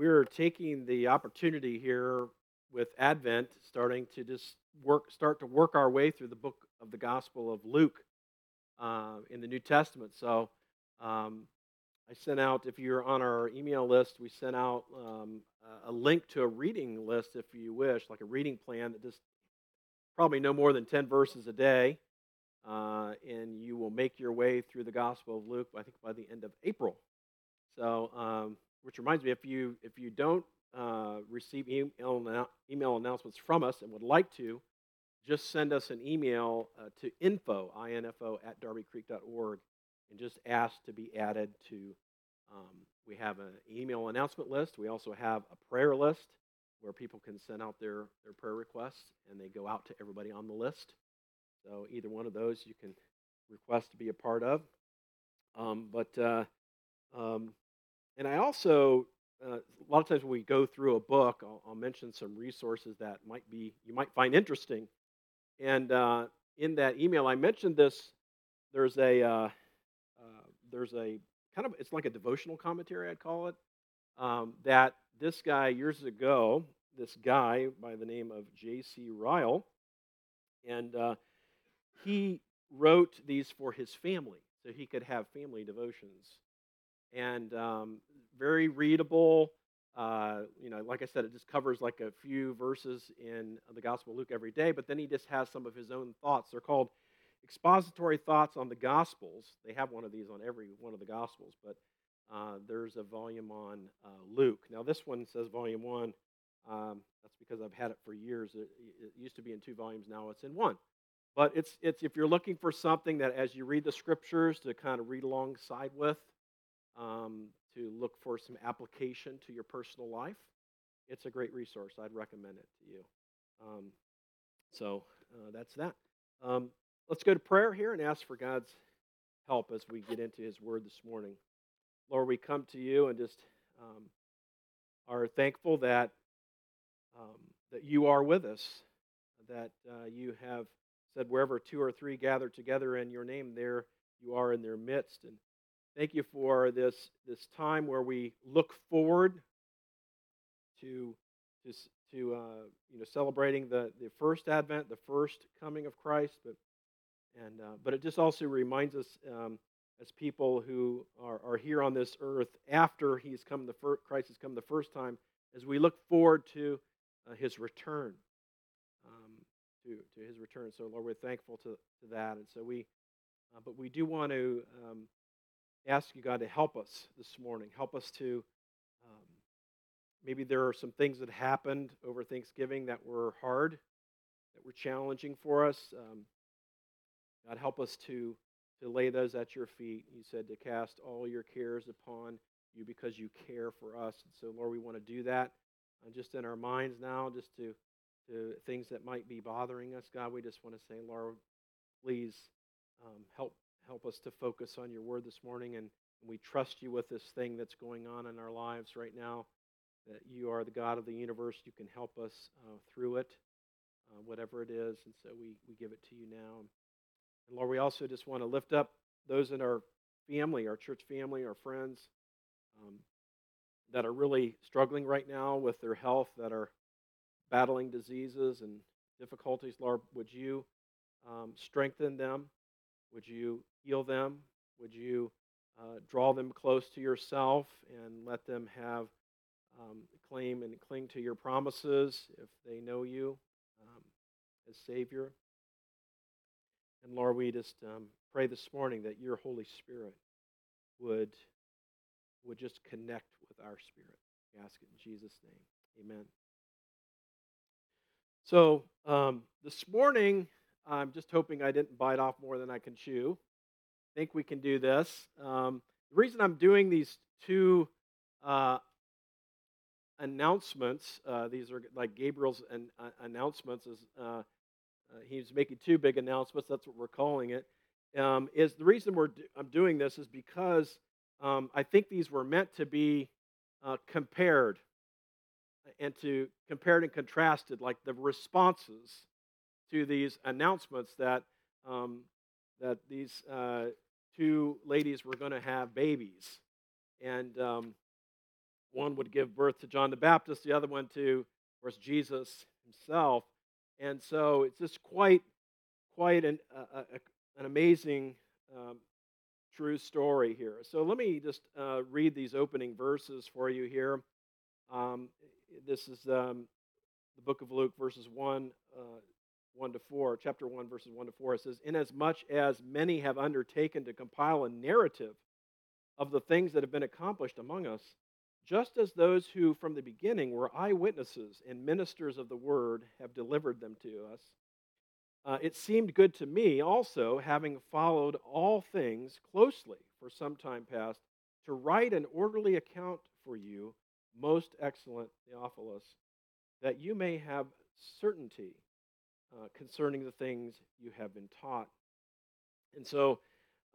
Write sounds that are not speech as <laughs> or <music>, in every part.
we're taking the opportunity here with Advent, starting to just work, start to work our way through the book of the Gospel of Luke uh, in the New Testament. So um, I sent out, if you're on our email list, we sent out um, a link to a reading list, if you wish, like a reading plan that just probably no more than 10 verses a day. Uh, and you will make your way through the Gospel of Luke, I think, by the end of April. So, um, which reminds me, if you if you don't uh, receive email, email announcements from us and would like to, just send us an email uh, to info, info at darbycreek.org, and just ask to be added to. Um, we have an email announcement list. We also have a prayer list where people can send out their, their prayer requests, and they go out to everybody on the list. So either one of those you can request to be a part of. Um, but uh, um, and I also uh, a lot of times when we go through a book, I'll, I'll, mention some resources that might be you might find interesting. And uh, in that email, I mentioned this. There's a uh, uh there's a kind of it's like a devotional commentary, I'd call it. Um, that this guy years ago, this guy by the name of J.C. Ryle, and uh, he wrote these for his family, so he could have family devotions and um, very readable. Uh, you know, like I said, it just covers like a few verses in the Gospel of Luke every day, but then he just has some of his own thoughts. They're called expository thoughts on the Gospels. They have one of these on every one of the Gospels, but uh, there's a volume on uh, Luke. Now, this one says volume one. Um, that's because I've had it for years. It, it, used to be in two volumes, now it's in one. But it's, it's if you're looking for something that as you read the scriptures to kind of read alongside with, um, to look for some application to your personal life, it's a great resource. I'd recommend it to you. Um, so uh, that's that. Um, let's go to prayer here and ask for God's help as we get into His Word this morning. Lord, we come to you and just um, are thankful that um, that you are with us, that uh, you have said, wherever two or three gather together in your name, there you are in their midst. And Thank you for this, this time where we look forward to, to, to uh, you know, celebrating the, the first advent, the first coming of Christ. But, and, uh, but it just also reminds us um, as people who are, are here on this earth after he's come the Christ has come the first time, as we look forward to uh, his return. Um, to, to his return. So, Lord, we're thankful to, to that. And so we, uh, but we do want to um, ask you, God, to help us this morning. Help us to, um, maybe there are some things that happened over Thanksgiving that were hard, that were challenging for us. Um, God, help us to, to lay those at your feet. You said to cast all your cares upon you because you care for us. And so, Lord, we want to do that uh, just in our minds now, just to, to things that might be bothering us. God, we just want to say, Lord, please um, help Help us to focus on your word this morning. And, we trust you with this thing that's going on in our lives right now, that you are the God of the universe. You can help us uh, through it, uh, whatever it is. And so we, we give it to you now. And Lord, we also just want to lift up those in our family, our church family, our friends um, that are really struggling right now with their health, that are battling diseases and difficulties. Lord, would you um, strengthen them? Would you heal them? Would you uh, draw them close to yourself and let them have um, claim and cling to your promises if they know you um, as Savior? And Lord, we just um, pray this morning that your Holy Spirit would, would just connect with our spirit. We ask it in Jesus' name. Amen. So um, this morning, I'm just hoping I didn't bite off more than I can chew. I think we can do this. Um, the reason I'm doing these two uh, announcements, uh, these are like Gabriel's an, uh, announcements, is uh, uh, he's making two big announcements. That's what we're calling it. Um, is the reason we're do- I'm doing this is because um, I think these were meant to be uh, compared and to compared and contrasted, like the responses to these announcements that um, that these uh, two ladies were going to have babies, and um, one would give birth to John the Baptist, the other one to, of course, Jesus himself. And so it's just quite, quite an, an amazing um, true story here. So let me just uh, read these opening verses for you here. Um, this is um, the book of Luke, verses 1, uh, 1 to 4, chapter 1, verses 1 to 4. It says, Inasmuch as many have undertaken to compile a narrative of the things that have been accomplished among us, just as those who from the beginning were eyewitnesses and ministers of the word have delivered them to us, uh, it seemed good to me also, having followed all things closely for some time past, to write an orderly account for you, most excellent Theophilus, that you may have certainty uh, concerning the things you have been taught. And so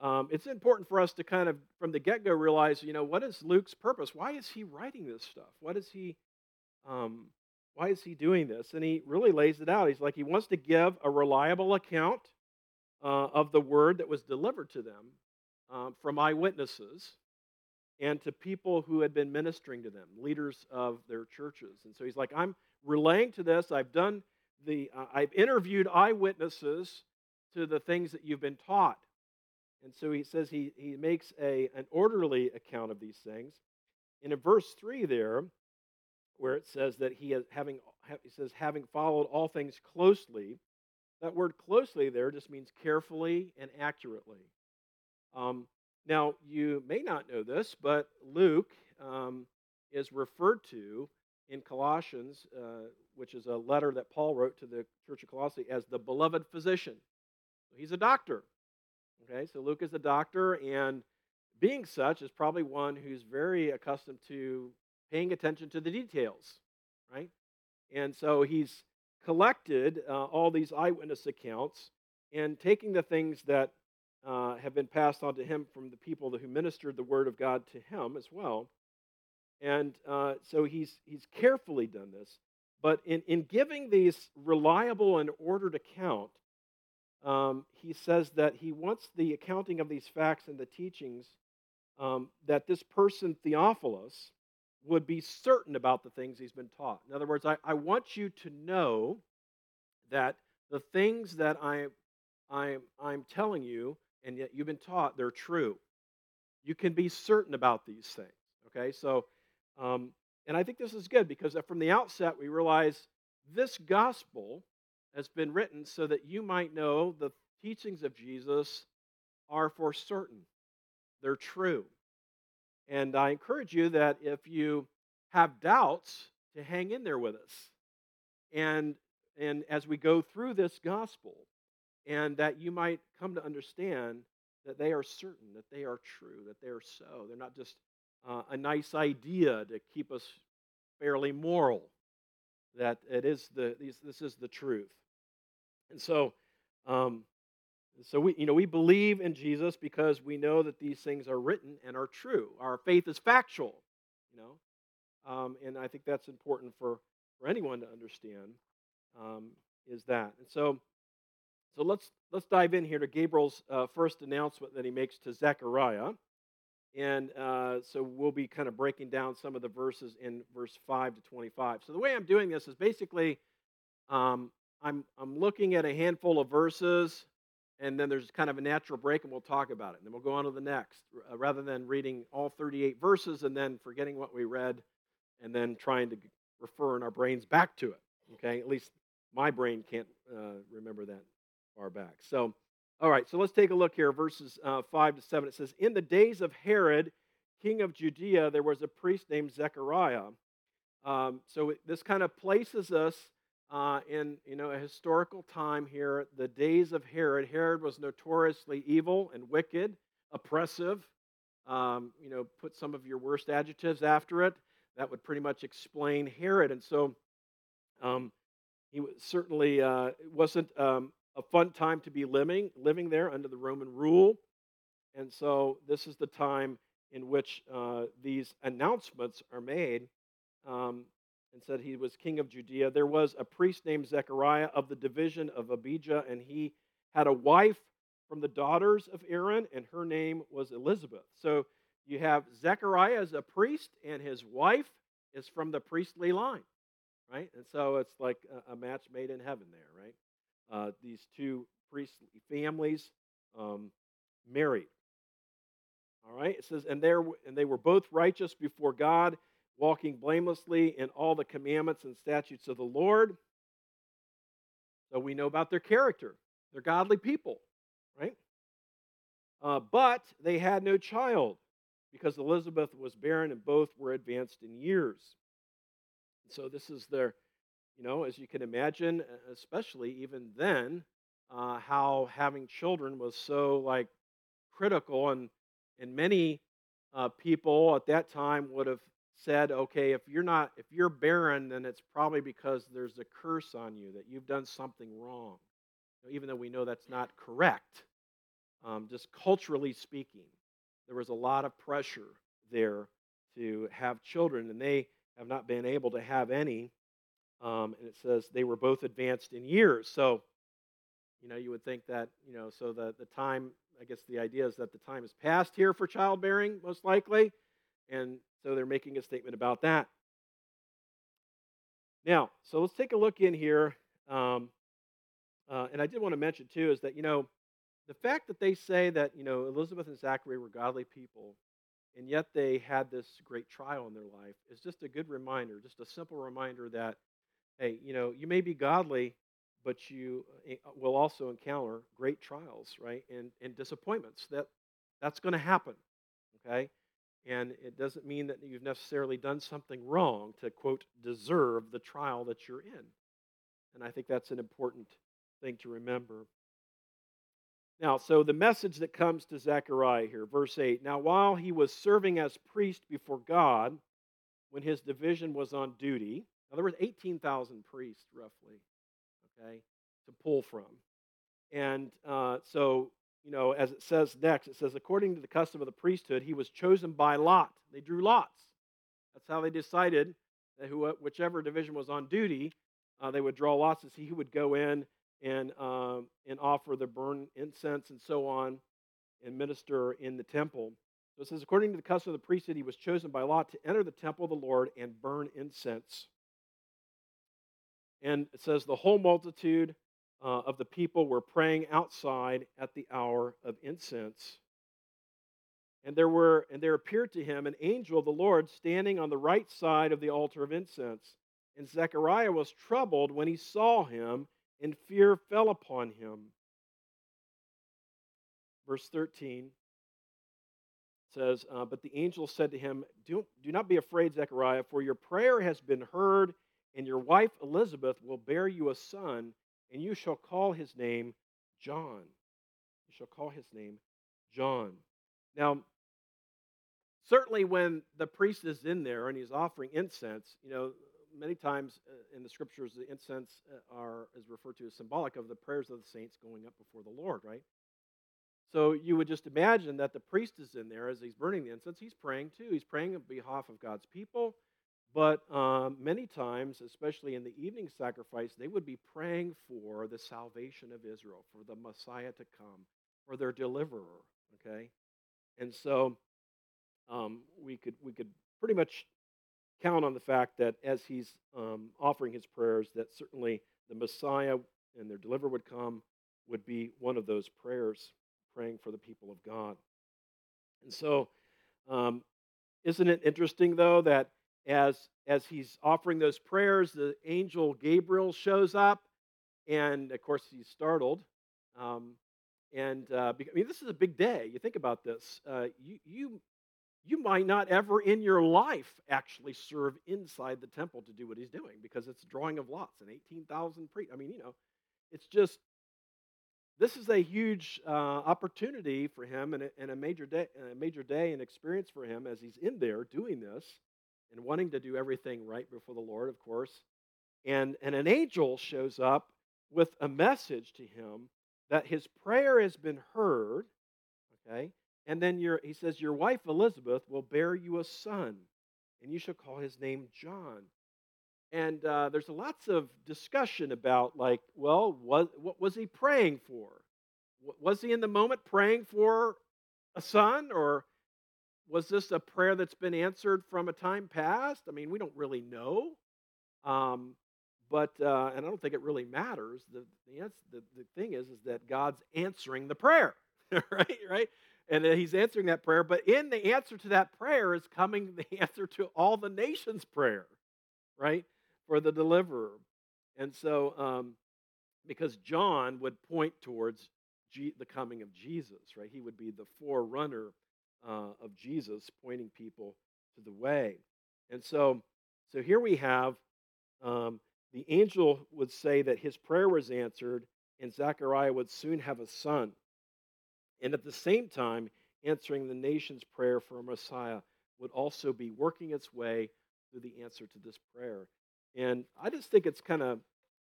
um, it's important for us to kind of, from the get go, realize, you know, what is Luke's purpose? Why is he writing this stuff? What is he, um, why is he doing this? And he really lays it out. He's like, he wants to give a reliable account uh, of the word that was delivered to them um, from eyewitnesses and to people who had been ministering to them, leaders of their churches. And so he's like, I'm relaying to this. I've done the, uh, I've interviewed eyewitnesses to the things that you've been taught. And so he says he, he makes a, an orderly account of these things. And in verse 3 there, where it says that he has having he says having followed all things closely, that word closely there just means carefully and accurately. Um, now you may not know this, but Luke um, is referred to in Colossians, uh, which is a letter that Paul wrote to the church of Colossae, as the beloved physician. He's a doctor. Okay, so Luke is a doctor, and being such, is probably one who's very accustomed to paying attention to the details, right? And so he's collected uh, all these eyewitness accounts and taking the things that uh, have been passed on to him from the people who ministered the word of God to him as well. And uh, so he's, he's carefully done this. But in, in giving these reliable and ordered account, um, he says that he wants the accounting of these facts and the teachings um, that this person, Theophilus, would be certain about the things he's been taught. In other words, I, I want you to know that the things that I, I, I'm telling you and yet you've been taught they're true. You can be certain about these things. Okay, so, um, and I think this is good because from the outset we realize this gospel has been written so that you might know the teachings of Jesus are for certain, they're true. And I encourage you that if you have doubts, to hang in there with us. And, and as we go through this gospel, and that you might come to understand that they are certain, that they are true, that they are so. They're not just uh, a nice idea to keep us fairly moral, that it is the, this is the truth. And so, um, so we, you know, we believe in Jesus because we know that these things are written and are true. Our faith is factual, you know, um, and I think that's important for, for anyone to understand. Um, is that, and so so let's let's dive in here to Gabriel's uh, first announcement that he makes to Zechariah, and uh, so we'll be kind of breaking down some of the verses in verse five to twenty-five. So the way I'm doing this is basically, um, I'm I'm looking at a handful of verses, and then there's kind of a natural break, and we'll talk about it, and then we'll go on to the next, uh, rather than reading all 38 verses and then forgetting what we read, and then trying to refer in our brains back to it. Okay, at least my brain can't uh, remember that far back. So, all right, so let's take a look here, verses uh, 5 to 7. It says, In the days of Herod, king of Judea, there was a priest named Zechariah. Um, so this kind of places us uh, in you know a historical time here. The days of Herod. Herod was notoriously evil and wicked, oppressive. Um, you know, put some of your worst adjectives after it. That would pretty much explain Herod. And so, um, he was certainly uh, wasn't um, a fun time to be living, living there under the Roman rule. And so this is the time in which uh, these announcements are made. Um, and said he was king of Judea. There was a priest named Zechariah of the division of Abijah, and he had a wife from the daughters of Aaron, and her name was Elizabeth. So you have Zechariah as a priest, and his wife is from the priestly line, right? And so it's like a, match made in heaven there, right? Uh, these two priestly families um, married. All right, it says, and there and they were both righteous before God, walking blamelessly in all the commandments and statutes of the Lord. So we know about their character. They're godly people, right? Uh, but they had no child because Elizabeth was barren and both were advanced in years. So this is their, you know, as you can imagine, especially even then, uh, how having children was so like critical and and many uh, people at that time would have said, okay, if you're not, if you're barren, then it's probably because there's a curse on you, that you've done something wrong. Even though we know that's not correct, um, just culturally speaking, there was a lot of pressure there to have children, and they have not been able to have any. Um, and it says they were both advanced in years. So, you know, you would think that, you know, so the, the time I guess the idea is that the time has passed here for childbearing, most likely. And so they're making a statement about that. Now, so let's take a look in here. Um, uh, and I did want to mention, too, is that, you know, the fact that they say that, you know, Elizabeth and Zachary were godly people, and yet they had this great trial in their life, is just a good reminder, just a simple reminder that, hey, you know, you may be godly, but you uh, will also encounter great trials, right? And, and disappointments. That, that's going to happen, okay? And it doesn't mean that you've necessarily done something wrong to, quote, deserve the trial that you're in. And I think that's an important thing to remember. Now, so the message that comes to Zechariah here, verse 8 Now, while he was serving as priest before God, when his division was on duty, now there were 18,000 priests roughly okay, to pull from. And uh, so, you know, as it says next, it says, according to the custom of the priesthood, he was chosen by lot. They drew lots. That's how they decided that who, whichever division was on duty, uh, they would draw lots to see who would go in and, um, and offer the burn incense and so on and minister in the temple. So it says, according to the custom of the priesthood, he was chosen by lot to enter the temple of the Lord and burn incense. And it says, the whole multitude uh, of the people were praying outside at the hour of incense. And there were and there appeared to him an angel of the Lord standing on the right side of the altar of incense. And Zechariah was troubled when he saw him, and fear fell upon him. Verse 13 says, uh, But the angel said to him, do, do not be afraid, Zechariah, for your prayer has been heard, and your wife Elizabeth will bear you a son, and you shall call his name John. You shall call his name John. Now, certainly when the priest is in there and he's offering incense, you know, many times uh, in the scriptures, the incense uh, are is referred to as symbolic of the prayers of the saints going up before the Lord, right? So you would just imagine that the priest is in there as he's burning the incense. He's praying too. He's praying on behalf of God's people. But um, many times, especially in the evening sacrifice, they would be praying for the salvation of Israel, for the Messiah to come, for their deliverer. Okay, and so um, we could we could pretty much count on the fact that as he's um, offering his prayers, that certainly the Messiah and their deliverer would come would be one of those prayers, praying for the people of God. And so, um, isn't it interesting though that as as he's offering those prayers, the angel Gabriel shows up, and of course he's startled. Um, and uh, I mean, this is a big day. You think about this. Uh, you you you might not ever in your life actually serve inside the temple to do what he's doing because it's drawing of lots and 18,000 priests. I mean, you know, it's just this is a huge uh, opportunity for him and a, and a major day, a major day and experience for him as he's in there doing this and wanting to do everything right before the Lord, of course. And, and an angel shows up with a message to him that his prayer has been heard, okay? And then your, he says, Your wife Elizabeth will bear you a son, and you shall call his name John. And uh, there's lots of discussion about, like, well, what, what was he praying for? Was he in the moment praying for a son, or was this a prayer that's been answered from a time past? I mean, we don't really know. Um, but uh, and I don't think it really matters. The the, the the thing is is that God's answering the prayer, <laughs> right? Right, and He's answering that prayer. But in the answer to that prayer is coming the <laughs> answer to all the nations' prayer, right, for the deliverer. And so, um, because John would point towards G- the coming of Jesus, right? He would be the forerunner uh, of Jesus, pointing people to the way. And so, so here we have um, the angel would say that his prayer was answered, and Zechariah would soon have a son. And at the same time, answering the nation's prayer for a Messiah would also be working its way through the answer to this prayer. And I just think it's kind of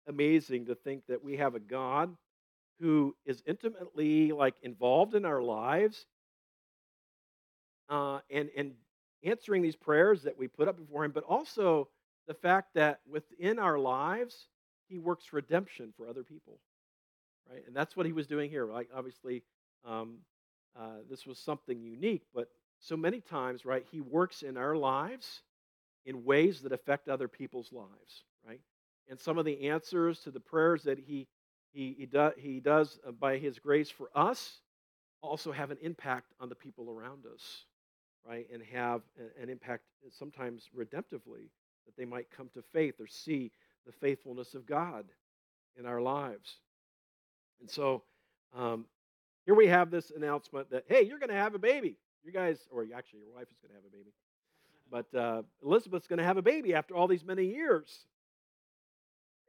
amazing to think that we have a God who is intimately like involved in our lives uh, and and answering these prayers that we put up before him, but also the fact that within our lives he works redemption for other people, right? And that's what he was doing here. Like obviously, um, uh, this was something unique, but so many times, right? He works in our lives in ways that affect other people's lives, right? And some of the answers to the prayers that he he, he, do, he does uh, by his grace for us also have an impact on the people around us, right? And have an impact uh, sometimes redemptively that they might come to faith or see the faithfulness of God in our lives. And so um, here we have this announcement that, hey, you're going to have a baby. You guys, or actually, your wife is going to have a baby. But uh, Elizabeth's going to have a baby after all these many years.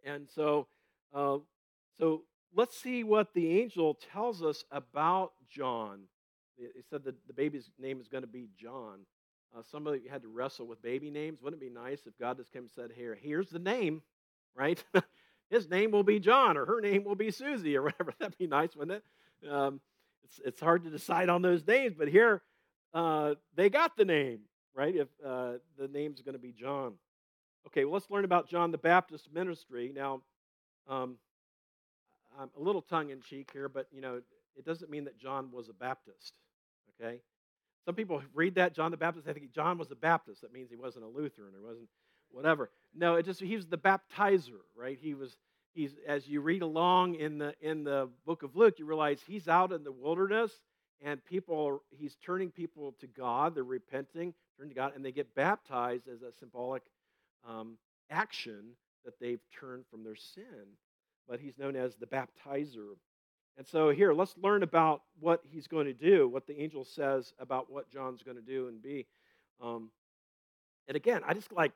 And so uh, so let's see what the angel tells us about John. He said that the baby's name is going to be John. Uh, somebody had to wrestle with baby names. Wouldn't it be nice if God just came and said, Here, here's the name, right? <laughs> His name will be John, or her name will be Susie, or <laughs> whatever. That'd be nice, wouldn't it? Um, it's, it's hard to decide on those names, but here uh, they got the name, right? If uh, the name's going to be John. Okay, well, let's learn about John the Baptist ministry. Now, um, I'm a little tongue in cheek here, but you know, it doesn't mean that John was a Baptist. Okay? Some people read that John the Baptist, they think John was a Baptist. That means he wasn't a Lutheran or wasn't whatever. No, it just he was the baptizer, right? He was he's as you read along in the in the book of Luke, you realize he's out in the wilderness and people he's turning people to God, they're repenting, turning to God, and they get baptized as a symbolic um, action that they've turned from their sin but he's known as the baptizer. And so here, let's learn about what he's going to do, what the angel says about what John's going to do and be. Um, and again, I just like,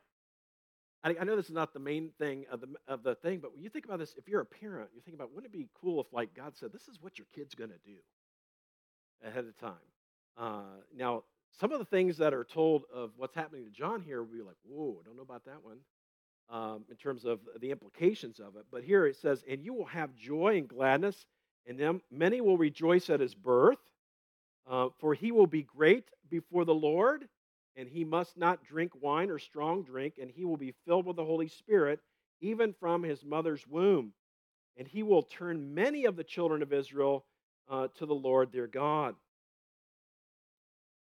I, I know this is not the main thing of the, of the thing, but when you think about this, if you're a parent, you think about wouldn't it be cool if, like, God said, this is what your kid's going to do ahead of time. Uh, now, some of the things that are told of what's happening to John here will be like, whoa, I don't know about that one um, in terms of the implications of it. But here it says, And you will have joy and gladness, and them many will rejoice at his birth, uh, for he will be great before the Lord, and he must not drink wine or strong drink, and he will be filled with the Holy Spirit, even from his mother's womb. And he will turn many of the children of Israel uh, to the Lord their God.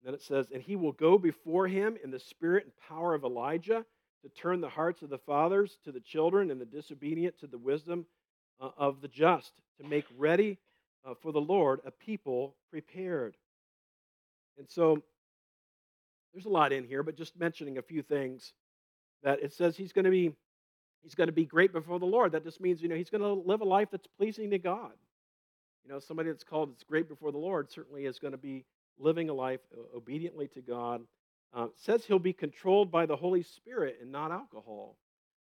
Then it says, And he will go before him in the spirit and power of Elijah to turn the hearts of the fathers to the children and the disobedient to the wisdom uh, of the just, to make ready uh, for the Lord a people prepared. And so there's a lot in here, but just mentioning a few things that it says he's going to be he's going to be great before the Lord. That just means, you know, he's going to live a life that's pleasing to God. You know, somebody that's called it's great before the Lord certainly is going to be living a life uh, obediently to God uh, says he'll be controlled by the Holy Spirit and not alcohol.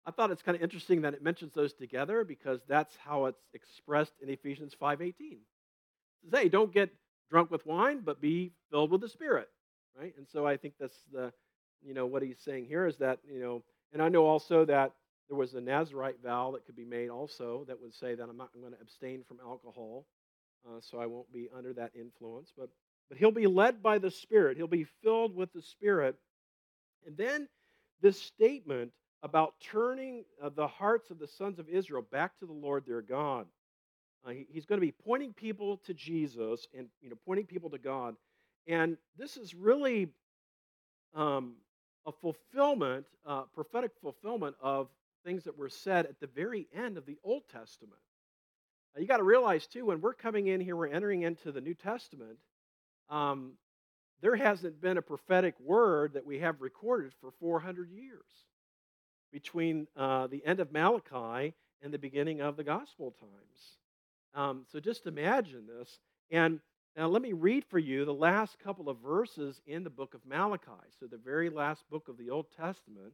I thought it's kind of interesting that it mentions those together because that's how it's expressed in Ephesians 5:18. It says, "Hey, don't get drunk with wine, but be filled with the Spirit." Right? And so I think that's the, you know, what he's saying here is that, you know, and I know also that there was a Nazarite vow that could be made also that would say that I'm not going to abstain from alcohol, uh, so I won't be under that influence. But but he'll be led by the Spirit. He'll be filled with the Spirit. And then this statement about turning uh, the hearts of the sons of Israel back to the Lord their God. Uh, he, he's going to be pointing people to Jesus and you know pointing people to God. And this is really um, a fulfillment, uh, prophetic fulfillment of things that were said at the very end of the Old Testament. Now, you got to realize, too, when we're coming in here, we're entering into the New Testament, um, there hasn't been a prophetic word that we have recorded for 400 years between uh, the end of Malachi and the beginning of the gospel times. Um, so just imagine this. And now let me read for you the last couple of verses in the book of Malachi. So the very last book of the Old Testament.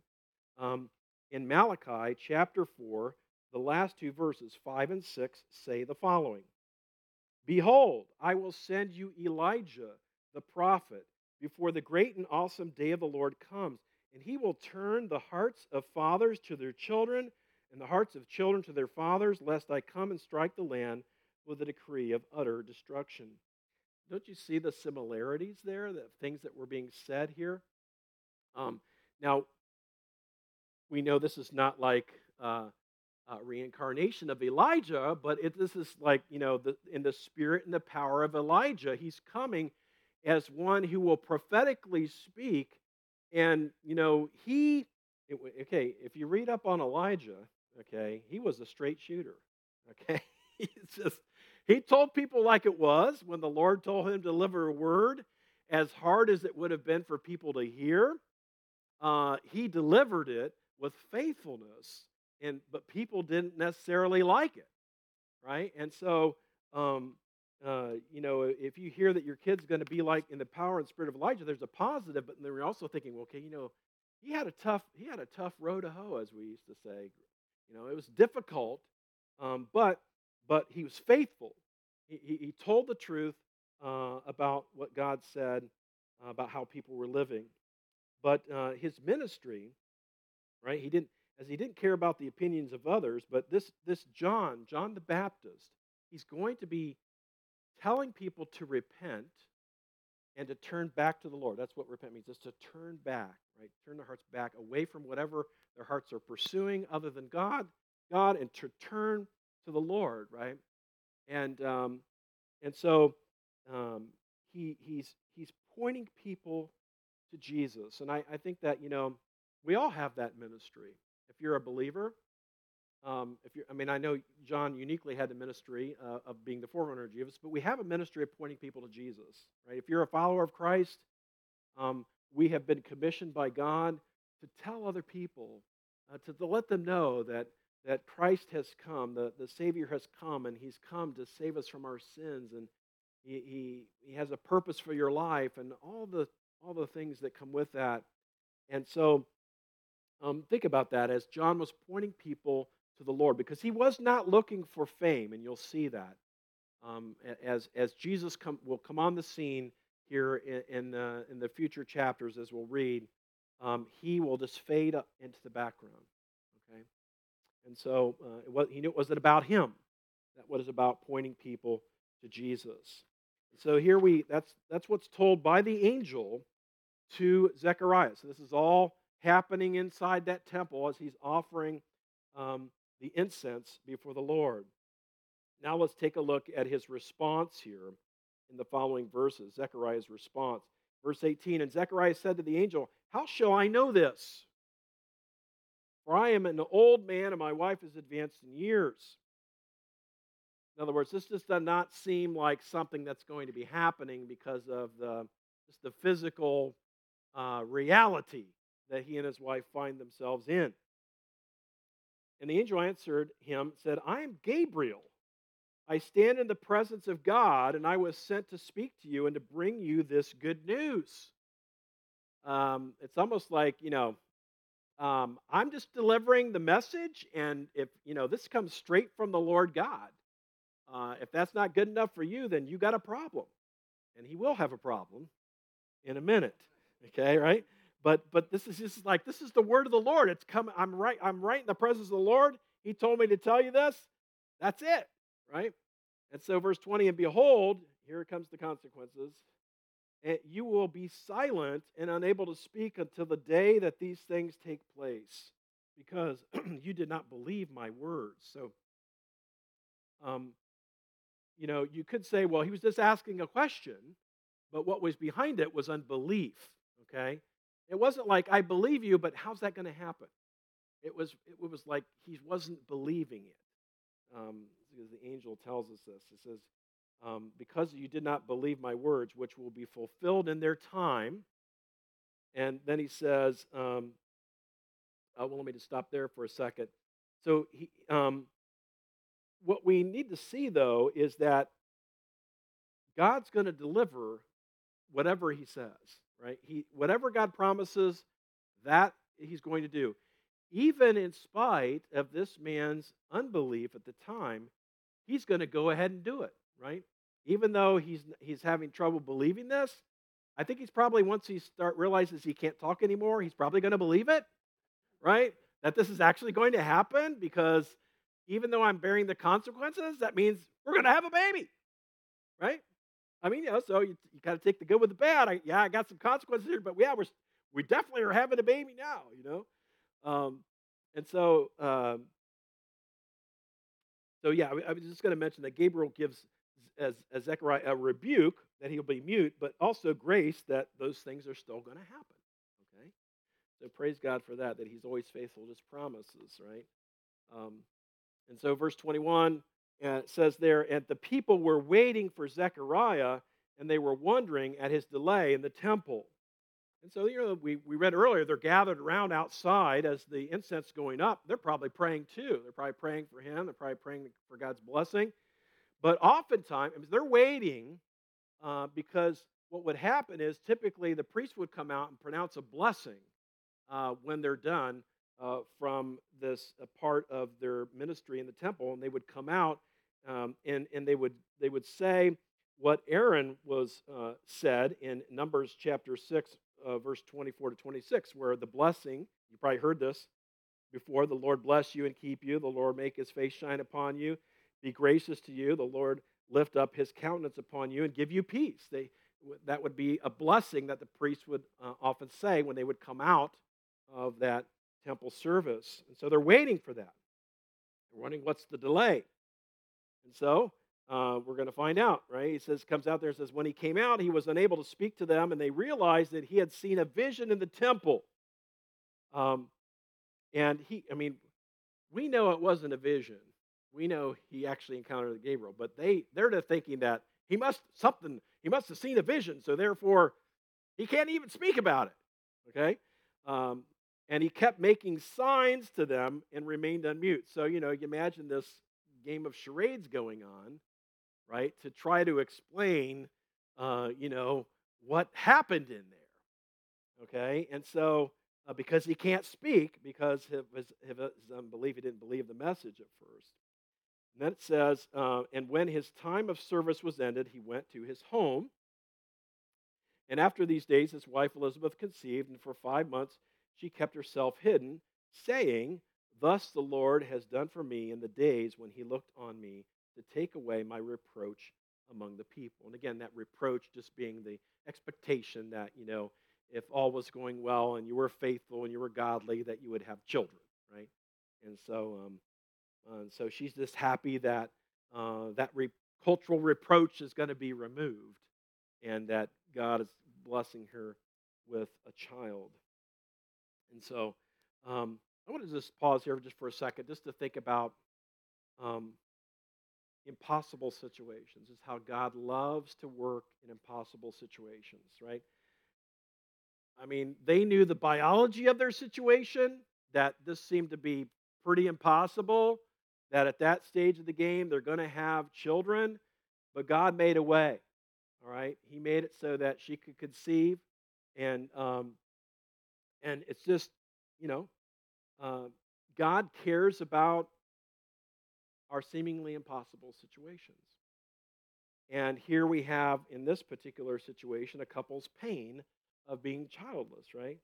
Um, in Malachi chapter 4, the last two verses, 5 and 6, say the following Behold, I will send you Elijah the prophet before the great and awesome day of the Lord comes, and he will turn the hearts of fathers to their children and the hearts of children to their fathers, lest I come and strike the land with a decree of utter destruction. Don't you see the similarities there, the things that were being said here? Um, now, we know this is not like uh, reincarnation of Elijah, but it, this is like, you know, the, in the spirit and the power of Elijah. He's coming as one who will prophetically speak. And, you know, he, it, okay, if you read up on Elijah, okay, he was a straight shooter, <laughs> okay? He's just, he told people like it was when the Lord told him to deliver a word, as hard as it would have been for people to hear. Uh, he delivered it with faithfulness, and but people didn't necessarily like it, right? And so, um, uh, you know, if you hear that your kid's going to be like in the power and spirit of Elijah, there's a positive, but then we're also thinking, well, okay, you know, he had a tough he had a tough road to hoe, as we used to say. You know, it was difficult, um, but but he was faithful. He, he, he told the truth uh, about what God said uh, about how people were living. But uh, his ministry, right? He didn't as he didn't care about the opinions of others. But this this John, John the Baptist, he's going to be telling people to repent and to turn back to the Lord. That's what repent means, is to turn back, right? Turn their hearts back away from whatever their hearts are pursuing other than God, God, and to turn to the Lord, right? And um, and so um, he he's he's pointing people to Jesus, and I, I think that you know we all have that ministry. If you're a believer, um, if you're, I mean, I know John uniquely had the ministry uh, of being the forerunner of Jesus, but we have a ministry of pointing people to Jesus, right? If you're a follower of Christ, um, we have been commissioned by God to tell other people, uh, to, to let them know that that Christ has come, the, the Savior has come, and He's come to save us from our sins, and he, he, he has a purpose for your life, and all the all the things that come with that. And so, um, think about that as John was pointing people to the Lord, because he was not looking for fame, and you'll see that um, as as Jesus come, will come on the scene here in in the, in the future chapters, as we'll read. Um, he will just fade up into the background. Okay. And so uh, it was, he knew it wasn't about him. That was about pointing people to Jesus. So here we that's that's what's told by the angel to Zechariah. So this is all happening inside that temple as he's offering um, the incense before the Lord. Now let's take a look at his response here in the following verses. Zechariah's response. Verse 18 And Zechariah said to the angel, How shall I know this? For I am an old man and my wife is advanced in years. In other words, this just does not seem like something that's going to be happening because of the, just the physical uh, reality that he and his wife find themselves in. And the angel answered him, said, I am Gabriel. I stand in the presence of God, and I was sent to speak to you and to bring you this good news. Um, it's almost like, you know, um, I'm just delivering the message, and if you know this comes straight from the Lord God, uh, if that's not good enough for you, then you got a problem, and He will have a problem in a minute. Okay, right? But but this is just like this is the word of the Lord. It's coming. I'm right. I'm right in the presence of the Lord. He told me to tell you this. That's it, right? And so, verse 20, and behold, here comes the consequences And you will be silent and unable to speak until the day that these things take place because <clears throat> you did not believe my words. So, um, you know, you could say, well, he was just asking a question, but what was behind it was unbelief, okay? It wasn't like I believe you, but how's that going to happen? It was it was like he wasn't believing it. Um, because the angel tells us this. It says, um, "Because you did not believe my words, which will be fulfilled in their time." And then he says, um, "I will let me to stop there for a second. So he, um, what we need to see though is that God's going to deliver whatever He says, right? He whatever God promises, that He's going to do, even in spite of this man's unbelief at the time. He's going to go ahead and do it, right? Even though he's he's having trouble believing this, I think he's probably once he start realizes he can't talk anymore, he's probably going to believe it, right? That this is actually going to happen because even though I'm bearing the consequences, that means we're going to have a baby, right? I mean, you know, so you, you got to take the good with the bad. I, yeah, I got some consequences here, but yeah, we're, we definitely are having a baby now, you know? Um, and so, um, so yeah, I, I was just going to mention that Gabriel gives as, as Zechariah a rebuke that he'll be mute, but also grace that those things are still going to happen. Okay, so praise God for that. That He's always faithful to His promises, right? Um, and so, verse 21 uh, it says there, and the people were waiting for Zechariah, and they were wondering at his delay in the temple. And so, you know, we, we read earlier, they're gathered around outside as the incense going up. They're probably praying too. They're probably praying for him. They're probably praying for God's blessing. But oftentimes, they're waiting uh, because what would happen is typically the priest would come out and pronounce a blessing uh, when they're done uh, from this part of their ministry in the temple, and they would come out um, and, and they, would, they would say what Aaron was uh, said in Numbers chapter 6, uh, verse 24 to 26, where the blessing, you probably heard this before, the Lord bless you and keep you, the Lord make his face shine upon you, be gracious to you, the Lord lift up his countenance upon you and give you peace. They, that would be a blessing that the priests would uh, often say when they would come out of that temple service. And so they're waiting for that. They're wondering what's the delay. And so uh, we're going to find out, right? He says, comes out there and says, when he came out, he was unable to speak to them, and they realized that he had seen a vision in the temple. Um, and he, I mean, we know it wasn't a vision. We know he actually encountered Gabriel, but they they're thinking that he must something he must have seen a vision, so therefore he can't even speak about it. Okay, um, and he kept making signs to them and remained unmute. So you know, you imagine this game of charades going on, right, to try to explain, uh, you know, what happened in there. Okay, and so uh, because he can't speak because of his, his unbelief, he didn't believe the message at first. And then it says, uh, and when his time of service was ended, he went to his home. And after these days, his wife Elizabeth conceived, and for five months she kept herself hidden, saying, Thus the Lord has done for me in the days when he looked on me to take away my reproach among the people. And again, that reproach just being the expectation that, you know, if all was going well and you were faithful and you were godly, that you would have children, right? And so, um, uh, so she's just happy that uh, that re- cultural reproach is going to be removed and that God is blessing her with a child. And so, um, I want to just pause here just for a second, just to think about um, impossible situations. Is how God loves to work in impossible situations, right? I mean, they knew the biology of their situation, that this seemed to be pretty impossible, that at that stage of the game they're going to have children, but God made a way. All right, He made it so that she could conceive, and um, and it's just you know uh, God cares about our seemingly impossible situations. And here we have, in this particular situation, a couple's pain of being childless, right?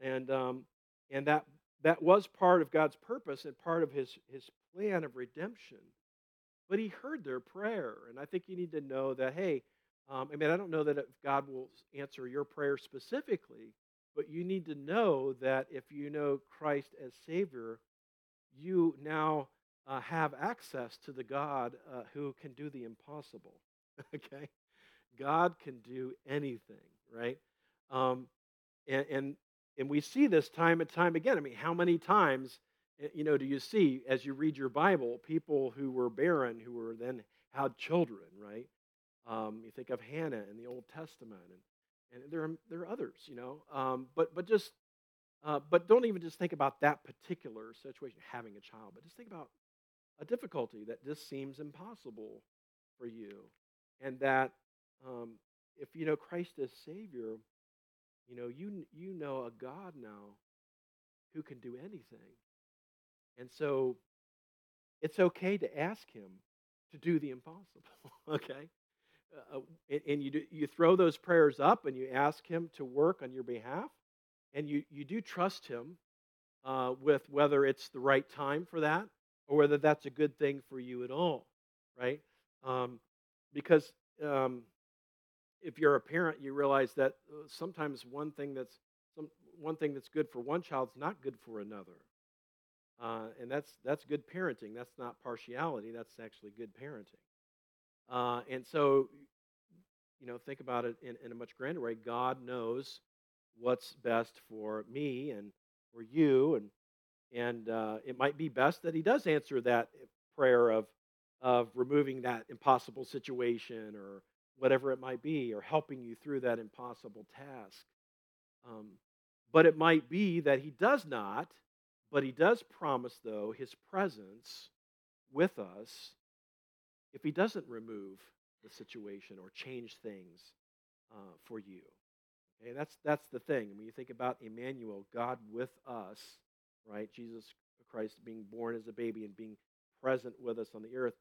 And, um, and that, that was part of God's purpose and part of his, his plan of redemption. But he heard their prayer. And I think you need to know that, hey, um, I mean, I don't know that if God will answer your prayer specifically, but you need to know that if you know Christ as Savior, you now uh, have access to the God uh, who can do the impossible. <laughs> okay? God can do anything, right? Um, and, and, and we see this time and time again. I mean, how many times, eh, you know, do you see as you read your Bible people who were barren who were then had children, right? Um, you think of Hannah in the Old Testament, and, and there, are, there are others, you know. Um, but, but just, uh, but don't even just think about that particular situation, having a child, but just think about a difficulty that just seems impossible for you. And that um, if you know Christ as Savior, you know, you, you know a God now who can do anything. And so it's okay to ask Him to do the impossible, <laughs> okay? Uh, and you, do, you throw those prayers up and you ask Him to work on your behalf, and you, you do trust Him uh, with whether it's the right time for that or whether that's a good thing for you at all, right? Um, because um, if you're a parent, you realize that uh, sometimes one thing that's some, one thing that's good for one child is not good for another, uh, and that's that's good parenting. That's not partiality. That's actually good parenting. Uh, and so, you know, think about it in, in a much grander way. God knows what's best for me and for you, and and uh, it might be best that He does answer that prayer of of removing that impossible situation or whatever it might be, or helping you through that impossible task. Um, but it might be that he does not, but he does promise, though, his presence with us if he doesn't remove the situation or change things uh, for you. Okay, that's, that's the thing. When you think about Emmanuel, God with us, right? Jesus Christ being born as a baby and being present with us on the earth,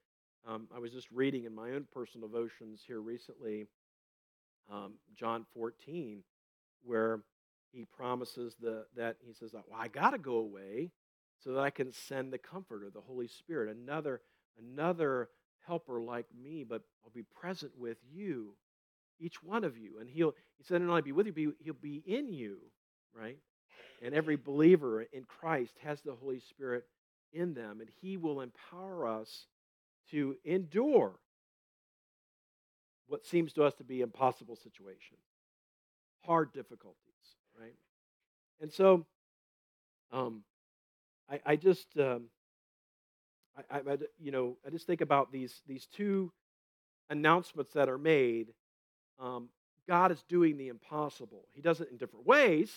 um, I was just reading in my own personal devotions here recently, um, John 14, where he promises the, that he says, "Well, I got to go away so that I can send the Comforter, the Holy Spirit, another another helper like me, but I'll be present with you, each one of you, and he'll he said, not only be with you, he'll be in you, right? And every believer in Christ has the Holy Spirit in them, and he will empower us to endure what seems to us to be impossible situations, hard difficulties, right? And so, um, I, I just, um, I, I, you know, I just think about these these two announcements that are made. Um, God is doing the impossible. He does it in different ways.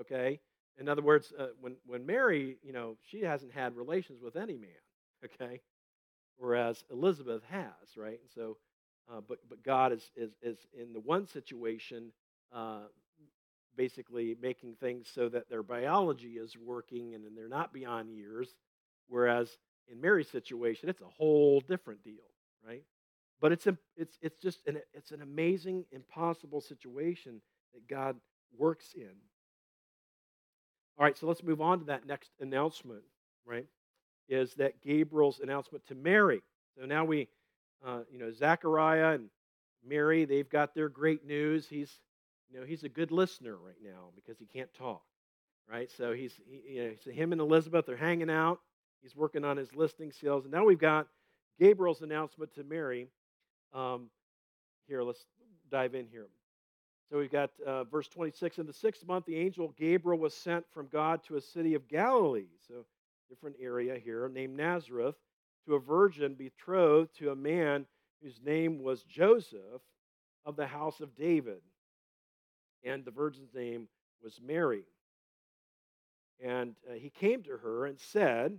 Okay. In other words, uh, when when Mary, you know, she hasn't had relations with any man. <laughs> Okay whereas Elizabeth has, right? And so, uh, but but God is is is in the one situation, uh, basically making things so that their biology is working and, and they're not beyond years, whereas in Mary's situation, it's a whole different deal, right? But it's a, it's it's just an it's an amazing, impossible situation that God works in. All right, so let's move on to that next announcement, right? is that Gabriel's announcement to Mary. So now we, uh, you know, Zechariah and Mary, they've got their great news. He's, you know, he's a good listener right now because he can't talk, right? So he's, he, you know, so him and Elizabeth are hanging out. He's working on his listening skills. And now we've got Gabriel's announcement to Mary. Um, here, let's dive in here. So we've got uh, verse 26. In the sixth month, the angel Gabriel was sent from God to a city of Galilee. So different area here, named Nazareth, to a virgin betrothed to a man whose name was Joseph of the house of David. And the virgin's name was Mary. And uh, he came to her and said,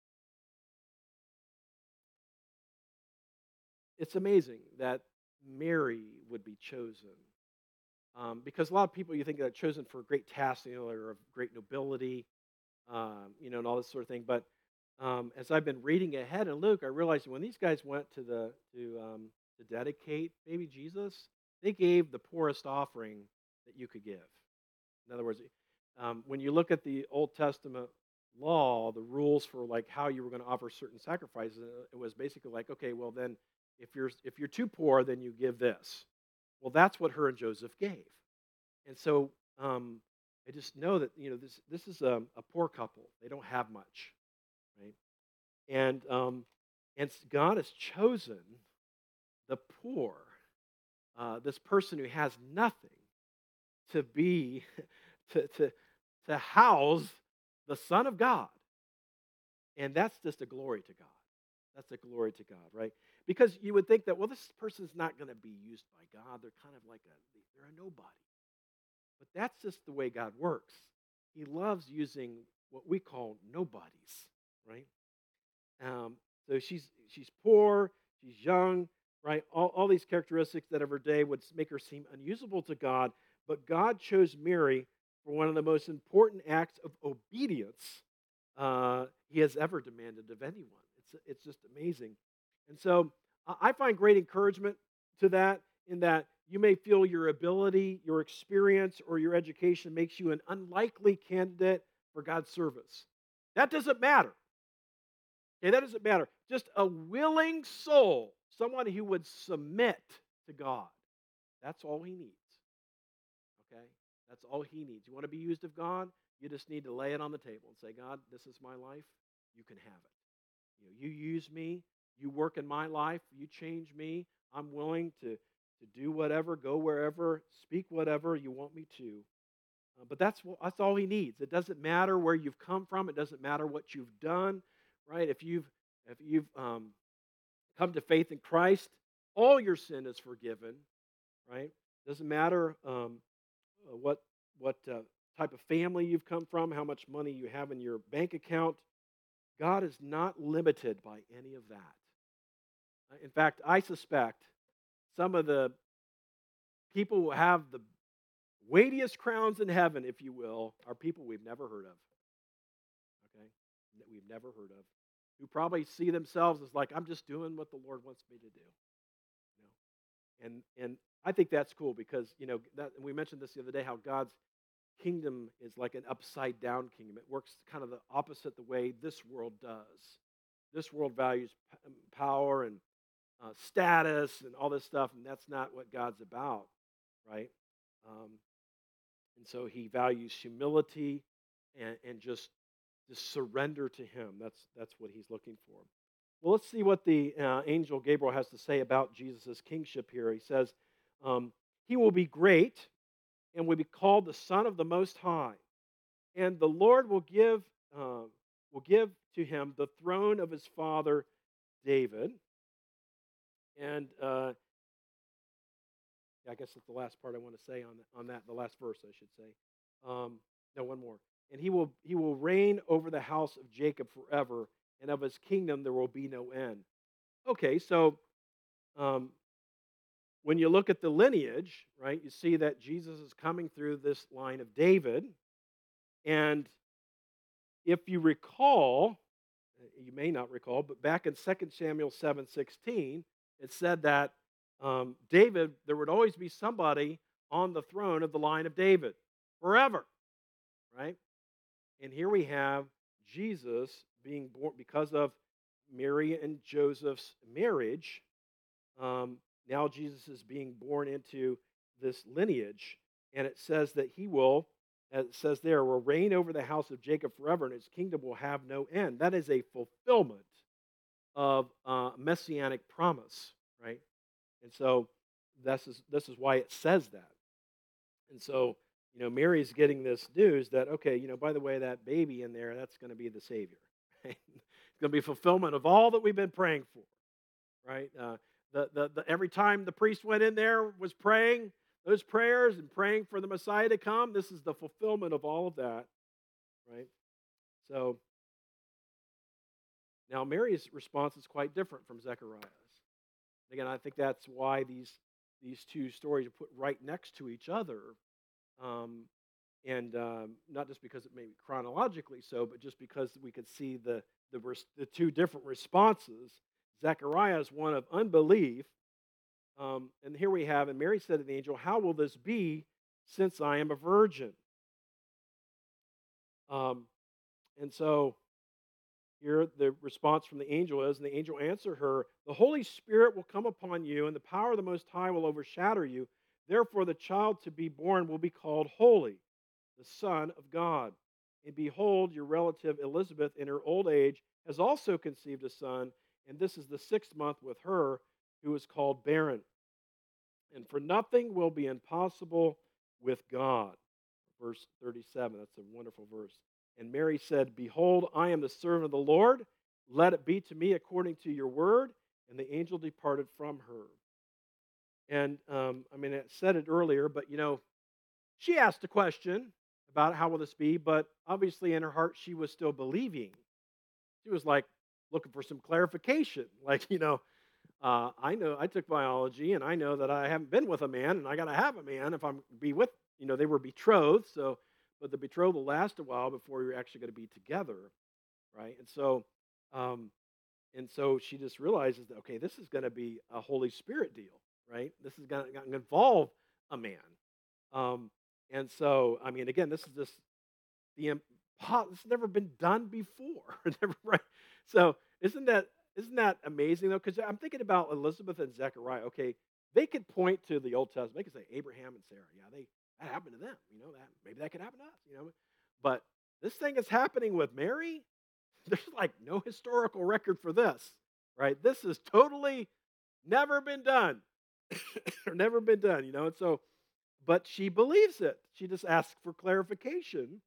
it's amazing that Mary would be chosen. Um, because a lot of people you think are chosen for great tasks, you know, or of great nobility, um, you know, and all this sort of thing. But um, as I've been reading ahead in Luke, I realized when these guys went to the to um, to dedicate baby Jesus, they gave the poorest offering that you could give. In other words, um, when you look at the Old Testament law, the rules for like how you were going to offer certain sacrifices, it was basically like, okay, well then, if you're if you're too poor, then you give this. Well, that's what her and Joseph gave, and so um, I just know that you know this this is a, a poor couple. They don't have much, right? And um, and God has chosen the poor, uh, this person who has nothing, to be <laughs> to to to house the Son of God. And that's just a glory to God. That's a glory to God, right? Because you would think that, well, this person's not going to be used by God. They're kind of like a, they're a nobody. But that's just the way God works. He loves using what we call nobodies, right? Um, so she's she's poor, she's young, right? All, all these characteristics that of her day would make her seem unusable to God. But God chose Mary for one of the most important acts of obedience uh, he has ever demanded of anyone. It's, it's just amazing. And so I find great encouragement to that, in that you may feel your ability, your experience, or your education makes you an unlikely candidate for God's service. That doesn't matter. Okay, that doesn't matter. Just a willing soul, someone who would submit to God. That's all he needs. Okay? That's all he needs. You want to be used of God? You just need to lay it on the table and say, God, this is my life. You can have it. You, know, you use me. You work in my life. You change me. I'm willing to, to do whatever, go wherever, speak whatever you want me to. Uh, but that's, that's all he needs. It doesn't matter where you've come from. It doesn't matter what you've done, right? If you've, if you've um, come to faith in Christ, all your sin is forgiven, right? Doesn't matter um, uh, what, what uh, type of family you've come from, how much money you have in your bank account. God is not limited by any of that. Uh, in fact, I suspect some of the people who have the weightiest crowns in heaven, if you will, are people we've never heard of. Okay? That we've never heard of. Who probably see themselves as like, I'm just doing what the Lord wants me to do. You know? And and I think that's cool because, you know, that, we mentioned this the other day how God's kingdom is like an upside down kingdom. It works kind of the opposite the way this world does. This world values um, power and uh, status and all this stuff, and that's not what God's about, right? Um, and so he values humility and, and just, just surrender to him. That's, that's what he's looking for. Well, let's see what the uh, angel Gabriel has to say about Jesus' kingship here. He says, um, He will be great and will be called the Son of the Most High. And the Lord will give, uh, will give to him the throne of his father David. And uh, I guess that's the last part I want to say on, on that, the last verse, I should say. Um, no, one more. And he will, he will reign over the house of Jacob forever, and of his kingdom there will be no end. Okay, so um, when you look at the lineage, right, you see that Jesus is coming through this line of David. And if you recall, you may not recall, but back in 2 Samuel 7 16, it said that um, David, there would always be somebody on the throne of the line of David forever, right? And here we have Jesus being born because of Mary and Joseph's marriage. Um, now Jesus is being born into this lineage, and it says that he will, as it says there, will reign over the house of Jacob forever, and his kingdom will have no end. That is a fulfillment of uh, messianic promise, right? And so this is this is why it says that. And so, you know, Mary's getting this news that okay, you know, by the way, that baby in there, that's going to be the Savior. <laughs> Right? It's going to be fulfillment of all that we've been praying for, right? Uh, the, the, the, every time the priest went in there was praying those prayers and praying for the Messiah to come. This is the fulfillment of all of that, right? So now Mary's response is quite different from Zechariah's. Again, I think that's why these these two stories are put right next to each other, um, and um, not just because it may be chronologically so, but just because we could see the the, the two different responses Zechariah is one of unbelief. Um, and here we have, and Mary said to the angel, How will this be since I am a virgin? Um, and so here the response from the angel is, and the angel answered her, The Holy Spirit will come upon you, and the power of the Most High will overshadow you. Therefore, the child to be born will be called Holy, the Son of God. And behold, your relative Elizabeth, in her old age, has also conceived a son, and this is the sixth month with her, who is called barren. And for nothing will be impossible with God. Verse 37, that's a wonderful verse. And Mary said, Behold, I am the servant of the Lord. Let it be to me according to your word. And the angel departed from her. And um, I mean, I said it earlier, but you know, she asked a question about how will this be, but obviously in her heart, she was still believing. She was like looking for some clarification. <laughs> Like, you know, uh, I know I took biology and I know that I haven't been with a man and I got to have a man if I'm be with, you know, they were betrothed. So but the betrothal lasts a while before you're actually going to be together, right? And so, um, and so she just realizes that okay, this is going to be a Holy Spirit deal, right? This is going to involve a man, um, and so I mean, again, this is just the this has never been done before, <laughs> right? So isn't that isn't that amazing though? Because I'm thinking about Elizabeth and Zechariah. Okay, they could point to the Old Testament. They could say Abraham and Sarah. Yeah, they that happened to them. You know that maybe that could happen to us. You know, but this thing is happening with Mary. <laughs> There's like no historical record for this, right? This is totally never been done, <coughs> or never been done. You know, and so, but she believes it. She just asks for clarification,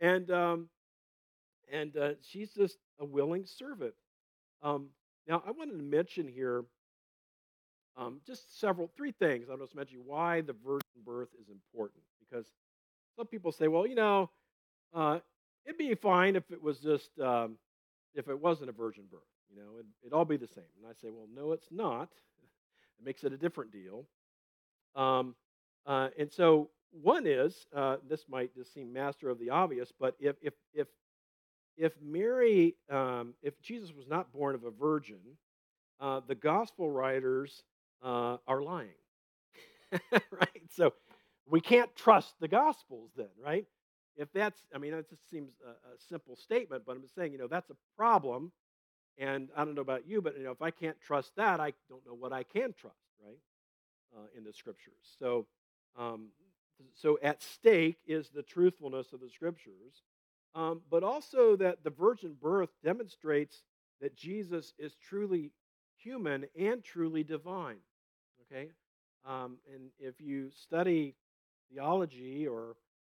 and um, and uh, she's just a willing servant. Um, now, I wanted to mention here um, just several, three things. I'll just mention why the virgin birth is important. Because some people say, well, you know, uh, it'd be fine if it was just, um, if it wasn't a virgin birth. You know, it'd, it'd, all be the same. And I say, well, no, it's not. <laughs> It makes it a different deal. Um, uh, and so one is, uh, this might just seem master of the obvious, but if, if, if, if Mary, um, if Jesus was not born of a virgin, uh, the gospel writers uh, are lying. <laughs> right? So we can't trust the Gospels then, right? If that's, I mean, that just seems a, a simple statement, but I'm saying, you know, that's a problem. And I don't know about you, but you know, if I can't trust that, I don't know what I can trust, right? Uh, in the scriptures. So, um, so at stake is the truthfulness of the scriptures, um, but also that the virgin birth demonstrates that Jesus is truly human and truly divine. Okay? Um, and if you study theology or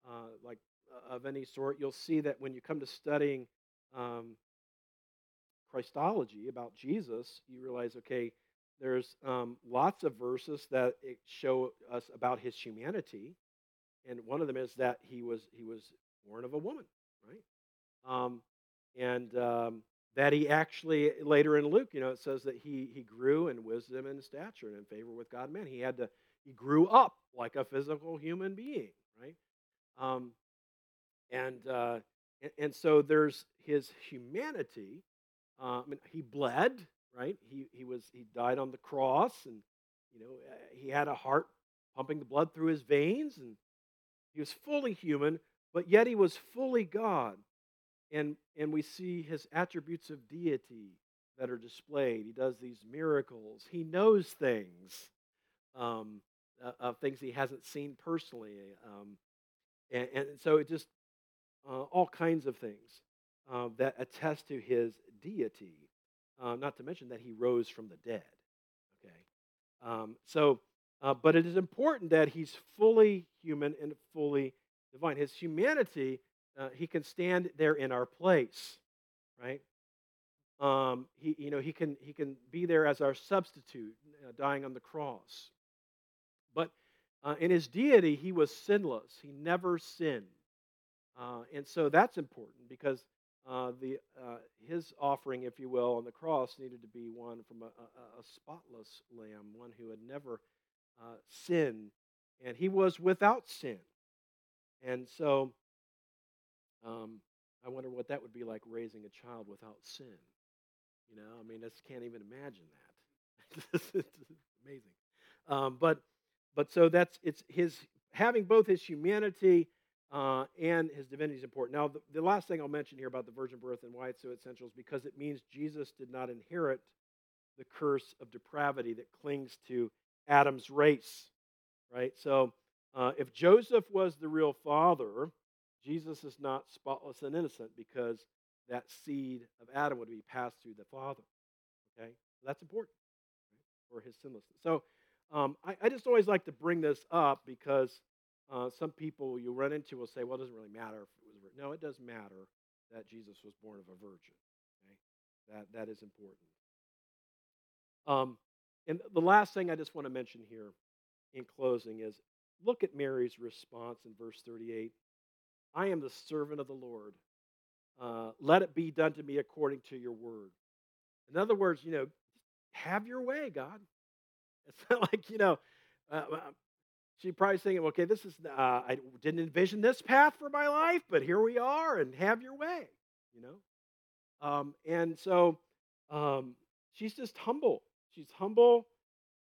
uh, like uh, of any sort, you'll see that when you come to studying um, Christology about Jesus, you realize, okay, there's um, lots of verses that show us about his humanity, and one of them is that he was he was born of a woman, right? Um, and um, that he actually later in Luke, you know, it says that he he grew in wisdom and stature and in favor with God and man. He had to he grew up like a physical human being, right? Um, and, uh, and and so there's his humanity. Uh, I mean, he bled, right? He he was he died on the cross, and you know he had a heart pumping the blood through his veins, and he was fully human, but yet he was fully God and, and we see his attributes of deity that are displayed. He does these miracles. He knows things, um, uh, of things he hasn't seen personally. Um, and, and, so it just, uh, all kinds of things uh, that attest to his deity. Uh, not to mention that he rose from the dead. Okay. Um, so, uh, but it is important that he's fully human and fully divine. His humanity uh, he can stand there in our place, right? Um, he, you know, he can he can be there as our substitute, uh, dying on the cross. But uh, in his deity, he was sinless. He never sinned, uh, and so that's important because uh, the uh, his offering, if you will, on the cross needed to be one from a, a, a spotless lamb, one who had never sinned, and he was without sin. And so um, I wonder what that would be like raising a child without sin. You know, I mean, I just can't even imagine that. it's <laughs> amazing. Um, but but so that's it's his having both his humanity uh, and his divinity is important. Now, the, the last thing I'll mention here about the virgin birth and why it's so essential is because it means Jesus did not inherit the curse of depravity that clings to Adam's race, right? So, uh, if Joseph was the real father, Jesus is not spotless and innocent because that seed of Adam would be passed through the father. Okay, that's important right, for his sinlessness. So, um, I, I, just always like to bring this up because uh, some people you run into will say, "Well, it doesn't really matter if it was." No, it does matter that Jesus was born of a virgin. Okay, that that is important. Um, and the last thing I just want to mention here in closing is look at Mary's response in verse 38. I am the servant of the Lord. Uh, let it be done to me according to your word. In other words, you know, have your way, God. <laughs> It's not like, you know, uh, uh she probably thinking, okay, this is, uh, I didn't envision this path for my life, but here we are, and have your way, you know? Um, and so um, she's just humble. She's humble,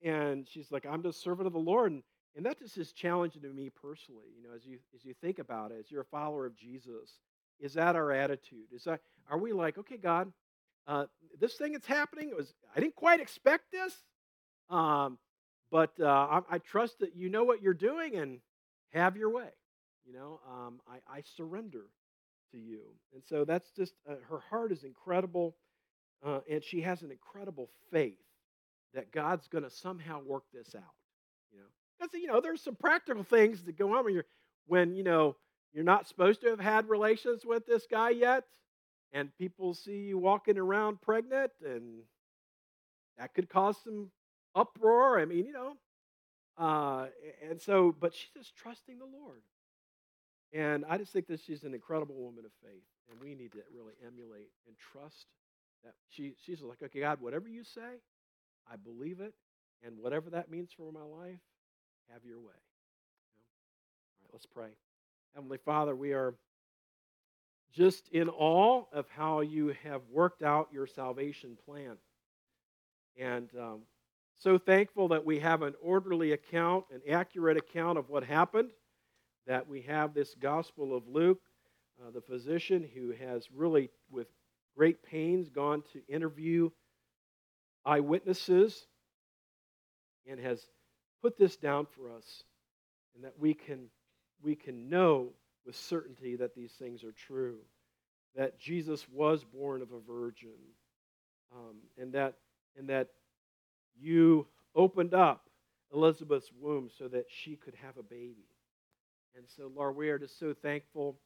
and she's like, I'm the servant of the Lord. And, and that just is challenging to me personally, you know, as you, as you think about it, as you're a follower of Jesus. Is that our attitude? Is that, are we like, okay, God, uh, this thing that's happening was I didn't quite expect this, um, but uh, I, I, trust that you know what you're doing and have your way. You know, um, I, I, surrender to you, and so that's just uh, her heart is incredible, uh, and she has an incredible faith that God's going to somehow work this out. Because you know there's some practical things that go on when you're when you know you're not supposed to have had relations with this guy yet, and people see you walking around pregnant, and that could cause some uproar. I mean, you know. Uh, and so, but she's just trusting the Lord. And I just think that she's an incredible woman of faith. And we need to really emulate and trust that she, she's like, okay, God, whatever you say, I believe it. And whatever that means for my life, have your way. You know? All right, let's pray. Heavenly Father, we are just in awe of how you have worked out your salvation plan. And um, so thankful that we have an orderly account, an accurate account of what happened, that we have this Gospel of Luke, uh, the physician who has really, with great pains, gone to interview eyewitnesses and has put this down for us, and that we can, we can know with certainty that these things are true, that Jesus was born of a virgin, um, and that, and that you opened up Elizabeth's womb so that she could have a baby. And so, Lord, we are just so thankful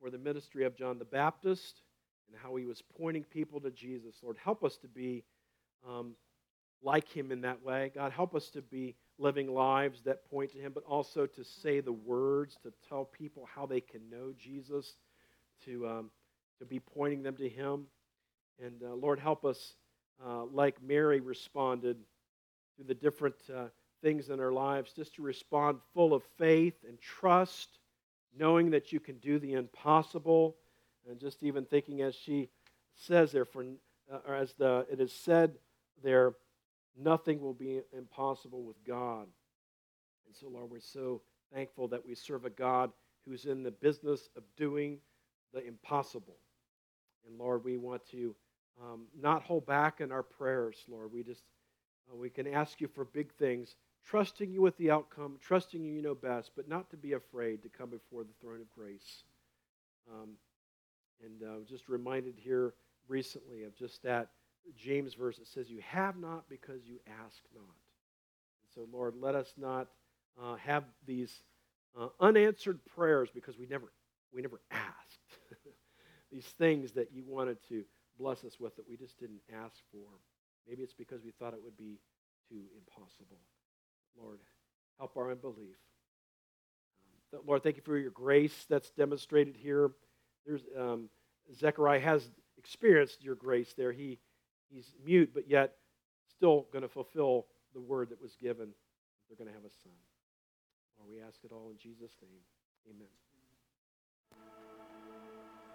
for the ministry of John the Baptist and how he was pointing people to Jesus. Lord, help us to be um, like him in that way. God, help us to be living lives that point to him, but also to say the words, to tell people how they can know Jesus, to, um, to be pointing them to him. And uh, Lord, help us, uh, like Mary responded through the different uh, things in our lives, just to respond full of faith and trust, knowing that you can do the impossible, and just even thinking as she says there, for uh, or as the it is said there, nothing will be impossible with God. And so, Lord, we're so thankful that we serve a God who's in the business of doing the impossible. And Lord, we want to um, not hold back in our prayers, Lord. We just uh, we can ask you for big things, trusting you with the outcome, trusting you, you know best, but not to be afraid to come before the throne of grace. Um, and uh, just reminded here recently of just that James verse that says, You have not because you ask not. And so, Lord, let us not uh, have these uh, unanswered prayers because we never, we never asked. <laughs> these things that you wanted to bless us with that we just didn't ask for. Maybe it's because we thought it would be too impossible. Lord, help our unbelief. Um, Lord, thank you for your grace that's demonstrated here. There's um, Zechariah has experienced your grace there. He he's mute, but yet still going to fulfill the word that was given. They're going to have a son. Lord, we ask it all in Jesus' name. Amen.